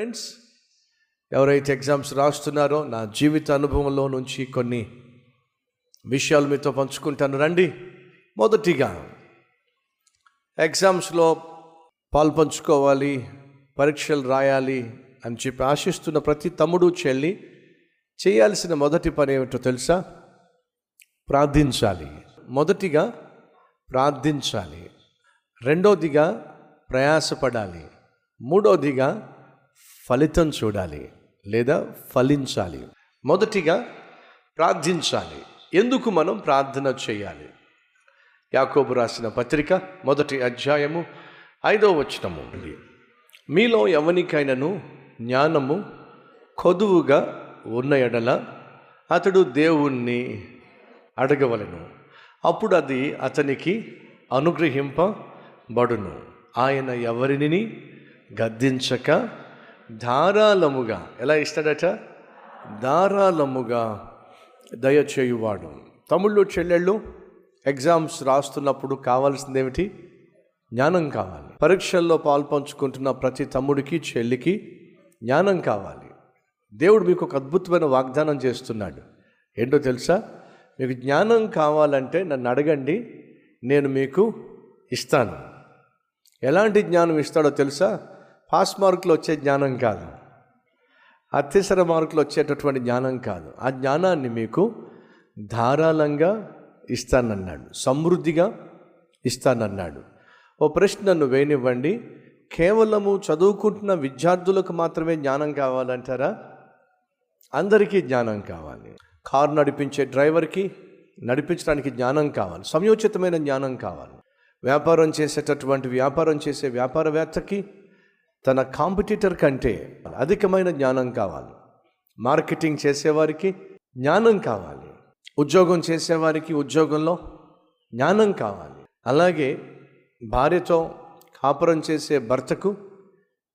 Friends ఎవరైతే exams రాస్తున్నారో నా జీవిత అనుభవంలో నుంచి కొన్ని విషయాలు మీతో పంచుకుంటాను. రండి మొదటిగా ఎగ్జామ్స్లో పాల్పంచుకోవాలి పరీక్షలు రాయాలి అని చెప్పి ఆశిస్తున్న ప్రతి తమ్ముడు చెల్లి చేయాల్సిన మొదటి పని ఏమిటో తెలుసా? ప్రార్థించాలి. మొదటిగా ప్రార్థించాలి. రెండోదిగా ప్రయాసపడాలి. మూడోదిగా ఫలితం చూడాలి లేదా ఫలించాలి. మొదటిగా ప్రార్థించాలి. ఎందుకు మనం ప్రార్థన చేయాలి? యాకోబు రాసిన పత్రిక మొదటి అధ్యాయము ఐదో వచనము. ఉంది మీలో ఎవనికైనను జ్ఞానము కొదువుగా ఉన్న ఎడల అతడు దేవుణ్ణి అడగవలను. అప్పుడు అది అతనికి అనుగ్రహింపబడును. ఆయన ఎవరిని గద్దించక ధారాళముగా. ఎలా ఇస్తాడట? ధారాళముగా దయచేయువాడు. తమ్ముళ్ళు చెల్లెళ్ళు ఎగ్జామ్స్ రాస్తున్నప్పుడు కావాల్సింది ఏమిటి జ్ఞానం కావాలి. పరీక్షల్లో పాల్పంచుకుంటున్న ప్రతి తమ్ముడికి చెల్లికి జ్ఞానం కావాలి. దేవుడు మీకు ఒక అద్భుతమైన వాగ్దానం చేస్తున్నాడు. ఏంటో తెలుసా? మీకు జ్ఞానం కావాలంటే నన్ను అడగండి నేను మీకు ఇస్తాను. ఎలాంటి జ్ఞానం ఇస్తాడో తెలుసా? పాస్ మార్కులు వచ్చే జ్ఞానం కాదు. అత్యవసర మార్కులు వచ్చేటటువంటి జ్ఞానం కాదు. ఆ జ్ఞానాన్ని మీకు ధారాళంగా ఇస్తానన్నాడు. సమృద్ధిగా ఇస్తానన్నాడు. ఓ ప్రశ్న నన్ను వేయనివ్వండి కేవలము చదువుకుంటున్న విద్యార్థులకు మాత్రమే జ్ఞానం కావాలంటారా? అందరికీ జ్ఞానం కావాలి. కారు నడిపించే డ్రైవర్కి నడిపించడానికి జ్ఞానం కావాలి. సంయోచితమైన జ్ఞానం కావాలి. వ్యాపారం చేసేటటువంటి వ్యాపారం చేసే వ్యాపారవేత్తకి తన కాంపిటీటర్ కంటే అధికమైన జ్ఞానం కావాలి. మార్కెటింగ్ చేసేవారికి జ్ఞానం కావాలి. ఉద్యోగం చేసేవారికి ఉద్యోగంలో జ్ఞానం కావాలి. అలాగే భార్యతో కాపురం చేసే భర్తకు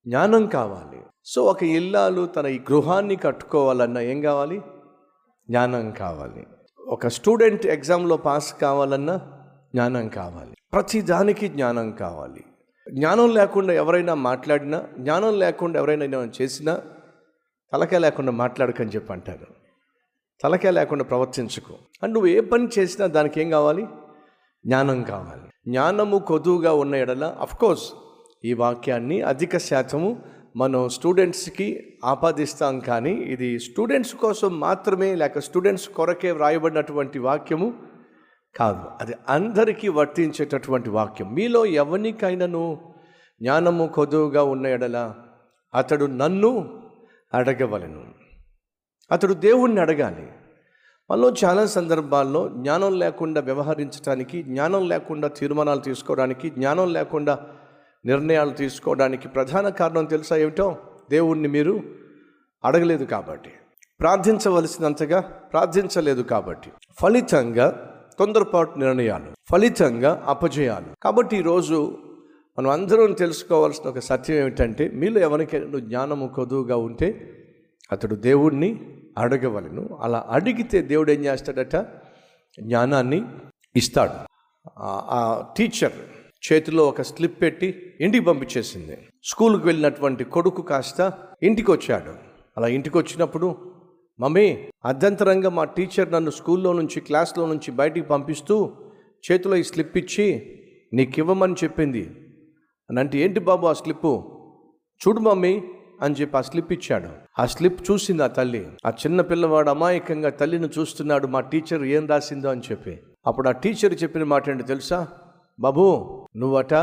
జ్ఞానం కావాలి. సో ఒక ఇల్లాలు తన ఈ గృహాన్ని కట్టుకోవాలన్నా ఏం కావాలి? జ్ఞానం కావాలి. ఒక స్టూడెంట్ ఎగ్జామ్లో పాస్ కావాలన్నా జ్ఞానం కావాలి. ప్రతి దానికి జ్ఞానం కావాలి. జ్ఞానం లేకుండా ఎవరైనా మాట్లాడినా జ్ఞానం లేకుండా ఎవరైనా ఏమైనా చేసినా తలకాయ లేకుండా మాట్లాడకని చెప్పి అంటారు. తలకాయ లేకుండా ప్రవర్తించుకో. అండ్ నువ్వు ఏ పని చేసినా దానికి ఏం కావాలి? జ్ఞానం కావాలి. జ్ఞానము కొదువుగా ఉన్న ఎడల అఫ్కోర్స్ ఈ వాక్యాన్ని అధిక శాతము మనం స్టూడెంట్స్కి ఆపాదిస్తాం కానీ ఇది స్టూడెంట్స్ కోసం మాత్రమే లేక స్టూడెంట్స్ కొరకే వ్రాయబడినటువంటి వాక్యము. కాదు. అది అందరికీ వర్తించేటటువంటి వాక్యం. మీలో ఎవరికైనాను జ్ఞానము కొదువుగా ఉన్న ఎడల అతడు నన్ను అడగవలను. అతడు దేవుణ్ణి అడగాలి. మనలో చాలా సందర్భాల్లో జ్ఞానం లేకుండా వ్యవహరించడానికి జ్ఞానం లేకుండా తీర్మానాలు తీసుకోవడానికి జ్ఞానం లేకుండా నిర్ణయాలు తీసుకోవడానికి ప్రధాన కారణం తెలుసా ఏమిటో? దేవుణ్ణి మీరు అడగలేదు కాబట్టి. ప్రార్థించవలసినంతగా ప్రార్థించలేదు కాబట్టి. ఫలితంగా తొందరపాటు నిర్ణయాలు ఫలితంగా అపజయాలు. కాబట్టి ఈరోజు మనం అందరం తెలుసుకోవాల్సిన ఒక సత్యం ఏమిటంటే మీలో ఎవరికైనా జ్ఞానము కొదువుగా ఉంటే అతడు దేవుణ్ణి అడగవలను. అలా అడిగితే దేవుడు ఏం చేస్తాడట? జ్ఞానాన్ని ఇస్తాడు. ఆ- టీచర్ చేతిలో ఒక స్లిప్ పెట్టి ఇంటికి పంపించేసింది. స్కూల్కి వెళ్ళినటువంటి కొడుకు కాస్త ఇంటికి వచ్చాడు అలా ఇంటికి వచ్చినప్పుడు మమ్మీ అర్ధంతరంగా మా టీచర్ నన్ను స్కూల్లో నుంచి క్లాస్లో నుంచి బయటికి పంపిస్తూ చేతిలో ఈ స్లిప్ ఇచ్చి నీకు ఇవ్వమని చెప్పింది. అని అంటే ఏంటి బాబు ఆ స్లిప్పు? చూడు మమ్మీ అని చెప్పి ఆ స్లిప్ ఇచ్చాడు. ఆ స్లిప్ చూసింది ఆ తల్లి. ఆ చిన్న పిల్లవాడు అమాయకంగా తల్లిని చూస్తున్నాడు మా టీచర్ ఏం రాసిందో అని చెప్పి. అప్పుడు ఆ టీచర్ చెప్పిన మాట ఏంటి తెలుసా? బాబు నువ్వట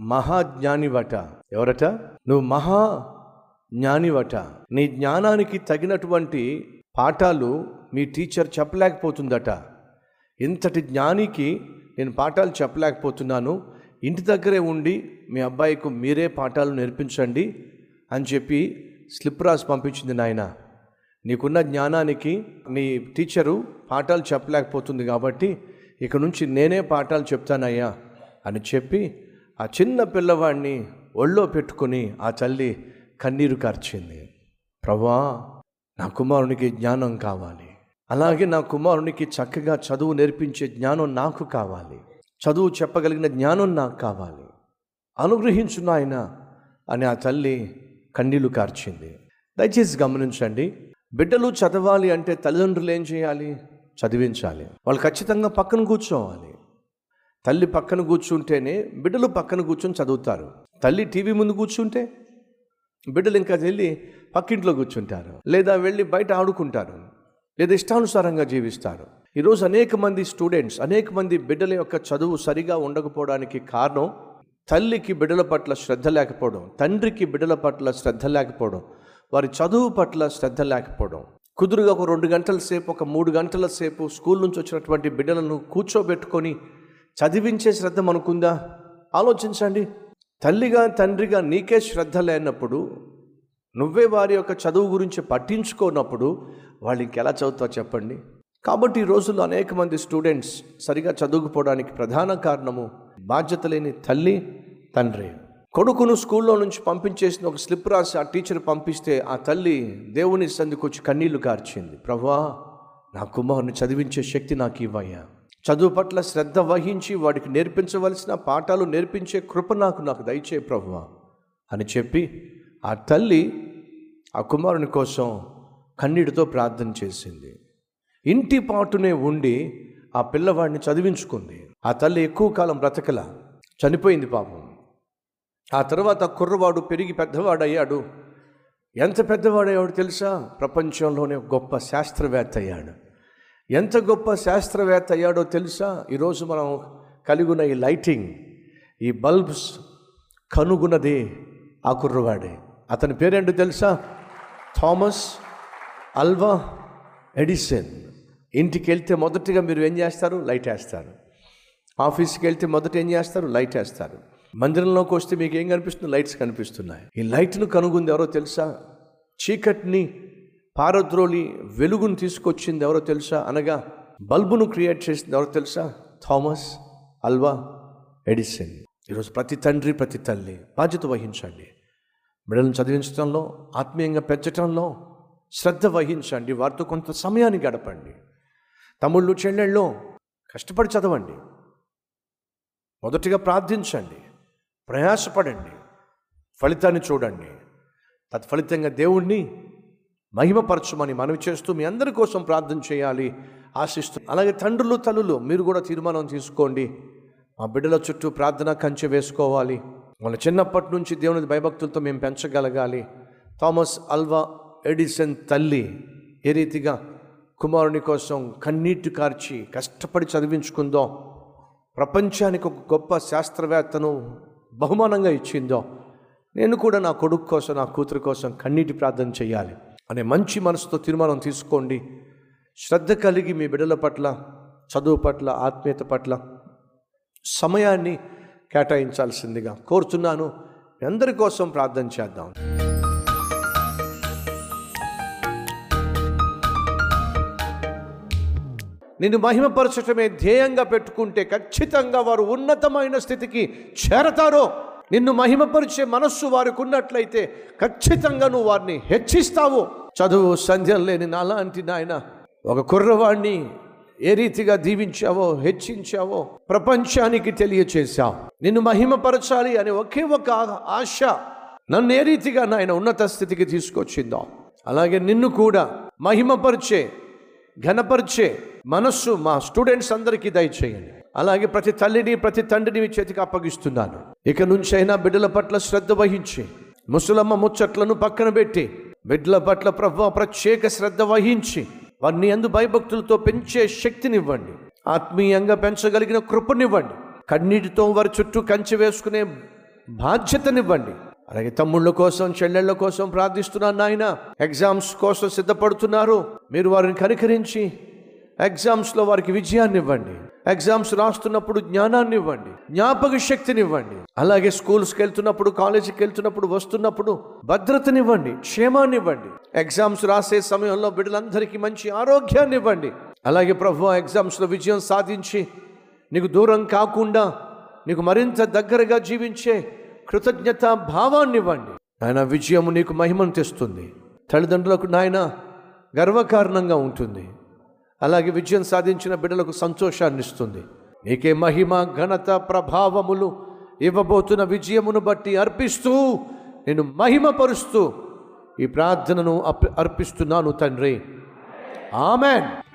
మహాజ్ఞానివట. ఎవరట? నువ్వు మహా జ్ఞానివట. నీ జ్ఞానానికి తగినటువంటి పాఠాలు మీ టీచర్ చెప్పలేకపోతుందట. ఇంతటి జ్ఞానికి నేను పాఠాలు చెప్పలేకపోతున్నాను. ఇంటి దగ్గరే ఉండి మీ అబ్బాయికి మీరే పాఠాలు నేర్పించండి అని చెప్పి స్లిప్ రాసి పంపించింది నాయన. నీకున్న జ్ఞానానికి నీ టీచరు పాఠాలు చెప్పలేకపోతుంది కాబట్టి ఇక నుంచి నేనే పాఠాలు చెప్తానయ్యా అని చెప్పి ఆ చిన్న పిల్లవాడిని ఒళ్ళో పెట్టుకొని ఆ తల్లి కన్నీరు కార్చింది. ప్రభా నా కుమారునికి జ్ఞానం కావాలి. అలాగే నా కుమారునికి చక్కగా చదువు నేర్పించే జ్ఞానం నాకు కావాలి. చదువు చెప్పగలిగిన జ్ఞానం నాకు కావాలి. అనుగ్రహించు నాయన అని ఆ తల్లి కన్నీళ్ళు కార్చింది. దయచేసి గమనించండి. బిడ్డలు చదవాలి అంటే తల్లిదండ్రులు ఏం చేయాలి? చదివించాలి. వాళ్ళు ఖచ్చితంగా పక్కన కూర్చోవాలి. తల్లి పక్కన కూర్చుంటేనే బిడ్డలు పక్కన కూర్చొని చదువుతారు. తల్లి టీవీ ముందు కూర్చుంటే బిడ్డలు ఇంకా వెళ్ళి పక్కింట్లో కూర్చుంటారు లేదా వెళ్ళి బయట ఆడుకుంటారు లేదా ఇష్టానుసారంగా జీవిస్తారు. ఈరోజు అనేక మంది స్టూడెంట్స్ అనేక మంది బిడ్డల యొక్క చదువు సరిగా ఉండకపోవడానికి కారణం తల్లికి బిడ్డల పట్ల శ్రద్ధ లేకపోవడం తండ్రికి బిడ్డల పట్ల శ్రద్ధ లేకపోవడం వారి చదువు పట్ల శ్రద్ధ లేకపోవడం. కుదురుగా ఒక రెండు గంటల సేపు ఒక మూడు గంటల సేపు స్కూల్ నుంచి వచ్చినటువంటి బిడ్డలను కూర్చోబెట్టుకొని చదివించే శ్రద్ధ మనకుందా? ఆలోచించండి. తల్లిగా తండ్రిగా నీకే శ్రద్ధ లేనప్పుడు నువ్వే వారి యొక్క చదువు గురించి పట్టించుకోనప్పుడు వాళ్ళు ఇంకెలా చదువుతావు చెప్పండి? కాబట్టి ఈ రోజుల్లో అనేక మంది స్టూడెంట్స్ సరిగా చదువుకుపోవడానికి ప్రధాన కారణము బాధ్యత లేని తల్లి తండ్రి. కొడుకును స్కూల్లో నుంచి పంపించేసిన ఒక స్లిప్ రాసి ఆ టీచర్ పంపిస్తే ఆ తల్లి దేవుని సందుకొచ్చి కన్నీళ్ళు కార్చింది. ప్రభా నా కుమారుని చదివించే శక్తి నాకు ఇవ్వయ్యా. చదువు పట్ల శ్రద్ధ వహించి వాడికి నేర్పించవలసిన పాఠాలు నేర్పించే కృప నాకు నాకు దయచే ప్రభువా అని చెప్పి ఆ తల్లి ఆ కుమారుని కోసం కన్నీటితో ప్రార్థన చేసింది. ఇంటి పాటునే ఉండి ఆ పిల్లవాడిని చదివించుకుంది. ఆ తల్లి ఎక్కువ కాలం బ్రతకల. చనిపోయింది పాపం. ఆ తర్వాత కుర్రవాడు పెరిగి పెద్దవాడయ్యాడు. ఎంత పెద్దవాడయ్యాడు తెలుసా? ప్రపంచంలోనే గొప్ప శాస్త్రవేత్త అయ్యాడు. ఎంత గొప్ప శాస్త్రవేత్త అయ్యాడో తెలుసా? ఈరోజు మనం కలిగి ఉన్న ఈ లైటింగ్ ఈ బల్బ్స్ కనుగొన్నది ఆ కుర్రవాడే. అతని పేరేంటో తెలుసా? Thomas Alva Edison. ఇంటికి వెళ్తే మొదటిగా మీరు ఏం చేస్తారు? లైట్ వేస్తారు. ఆఫీస్కి వెళ్తే మొదట ఏం చేస్తారు? లైట్ వేస్తారు. మందిరంలోకి వస్తే మీకు ఏం కనిపిస్తుంది? లైట్స్ కనిపిస్తున్నాయి. ఈ లైట్ను కనుగొంది ఎవరో తెలుసా? చీకటిని పారద్రోలి వెలుగును తీసుకొచ్చింది ఎవరో తెలుసా? అనగా బల్బును క్రియేట్ చేసింది ఎవరో తెలుసా? Thomas Alva Edison. ఈరోజు ప్రతి తండ్రి ప్రతి తల్లి బాధ్యత వహించండి. బిడ్డలను చదివించడంలో ఆత్మీయంగా పెంచడంలో శ్రద్ధ వహించండి. వారితో కొంత సమయాన్ని గడపండి. తమ్ముళ్ళు చెల్లెళ్ళు కష్టపడి చదవండి. మొదటిగా ప్రార్థించండి. ప్రయాసపడండి. ఫలితాన్ని చూడండి. తత్ఫలితంగా దేవుణ్ణి మహిమపరచమని మనవి చేస్తూ మీ అందరి కోసం ప్రార్థన చేయాలి ఆశిస్తూ. అలాగే తండ్రులు తల్లులు మీరు కూడా తీర్మానం తీసుకోండి. మా బిడ్డల చుట్టూ ప్రార్థన కంచె వేసుకోవాలి. వాళ్ళ చిన్నప్పటి నుంచి దేవుని భయభక్తులతో మేము పెంచగలగాలి. థామస్ అల్వా ఎడిసన్ తల్లి ఏ రీతిగా కుమారుని కోసం కన్నీటి కార్చి కష్టపడి చదివించుకుందో. ప్రపంచానికి ఒక గొప్ప శాస్త్రవేత్తను బహుమానంగా ఇచ్చిందో. నేను కూడా నా కొడుకు కోసం నా కూతురు కోసం కన్నీటి ప్రార్థన చేయాలి. అనే మంచి మనసుతో తీర్మానం తీసుకోండి. శ్రద్ధ కలిగి మీ బిడ్డల పట్ల చదువు పట్ల ఆత్మీయత పట్ల సమయాన్ని కేటాయించాల్సిందిగా కోరుతున్నాను. మీ అందరి కోసం ప్రార్థన చేద్దాం. నిన్ను మహిమపరచటమే ధ్యేయంగా పెట్టుకుంటే ఖచ్చితంగా వారు ఉన్నతమైన స్థితికి చేరతారో. నిన్ను మహిమపరిచే మనస్సు వారికి ఉన్నట్లయితే ఖచ్చితంగా నువ్వు వారిని హెచ్చిస్తావు. చదువు సంధ్యం లేని నాలాంటి నాయన ఒక కుర్రవాణ్ణి ఏ రీతిగా దీవించావో హెచ్చించావో ప్రపంచానికి తెలియచేశావు. నిన్ను మహిమపరచాలి అనే ఒకే ఒక ఆశ నన్ను ఏ రీతిగా నాయన ఉన్నత స్థితికి తీసుకొచ్చిందో. అలాగే నిన్ను కూడా మహిమపరిచే ఘనపరిచే మనస్సు మా స్టూడెంట్స్ అందరికీ దయచేయండి. అలాగే ప్రతి తల్లిని ప్రతి తండ్రిని మీ చేతికి అప్పగిస్తున్నాను. ఇక నుంచి అయినా బిడ్డల పట్ల శ్రద్ధ వహించి ముసలమ్మ ముచ్చట్లను పక్కన పెట్టి బిడ్డల పట్ల ప్రభు ప్రత్యేక శ్రద్ధ వహించి వారిని అందు భయభక్తులతో పెంచే శక్తినివ్వండి. ఆత్మీయంగా పెంచగలిగిన కృపనివ్వండి. కన్నీటితో వారి చుట్టూ కంచె వేసుకునే బాధ్యతనివ్వండి. అలాగే తమ్ముళ్ళ కోసం చెల్లెళ్ళ కోసం ప్రార్థిస్తున్నాను నాయన. ఎగ్జామ్స్ కోసం సిద్ధపడుతున్నారు. మీరు వారిని కనికరించి ఎగ్జామ్స్లో వారికి విజయాన్ని ఇవ్వండి ఎగ్జామ్స్ రాస్తున్నప్పుడు జ్ఞానాన్ని ఇవ్వండి జ్ఞాపక శక్తిని ఇవ్వండి అలాగే స్కూల్స్కి వెళ్తున్నప్పుడు కాలేజీకి వెళ్తున్నప్పుడు వస్తున్నప్పుడు భద్రతనివ్వండి క్షేమాన్ని ఇవ్వండి ఎగ్జామ్స్ రాసే సమయంలో బిడ్డలందరికీ మంచి ఆరోగ్యాన్ని ఇవ్వండి అలాగే ప్రభు ఎగ్జామ్స్లో విజయం సాధించి నీకు దూరం కాకుండా నీకు మరింత దగ్గరగా జీవించే కృతజ్ఞత భావాన్ని ఇవ్వండి ఆయన విజయము నీకు మహిమను తెస్తుంది. తల్లిదండ్రులకు నాయన గర్వకారణంగా ఉంటుంది. అలాగే విజయం సాధించిన బిడ్డలకు సంతోషాన్ని ఇస్తుంది. నీకే మహిమ ఘనత ప్రభావములు ఇవ్వబోతున్న విజయమును బట్టి అర్పిస్తూ నేను మహిమపరుస్తూ ఈ ప్రార్థనను అర్పిస్తున్నాను తండ్రి. ఆమెన్.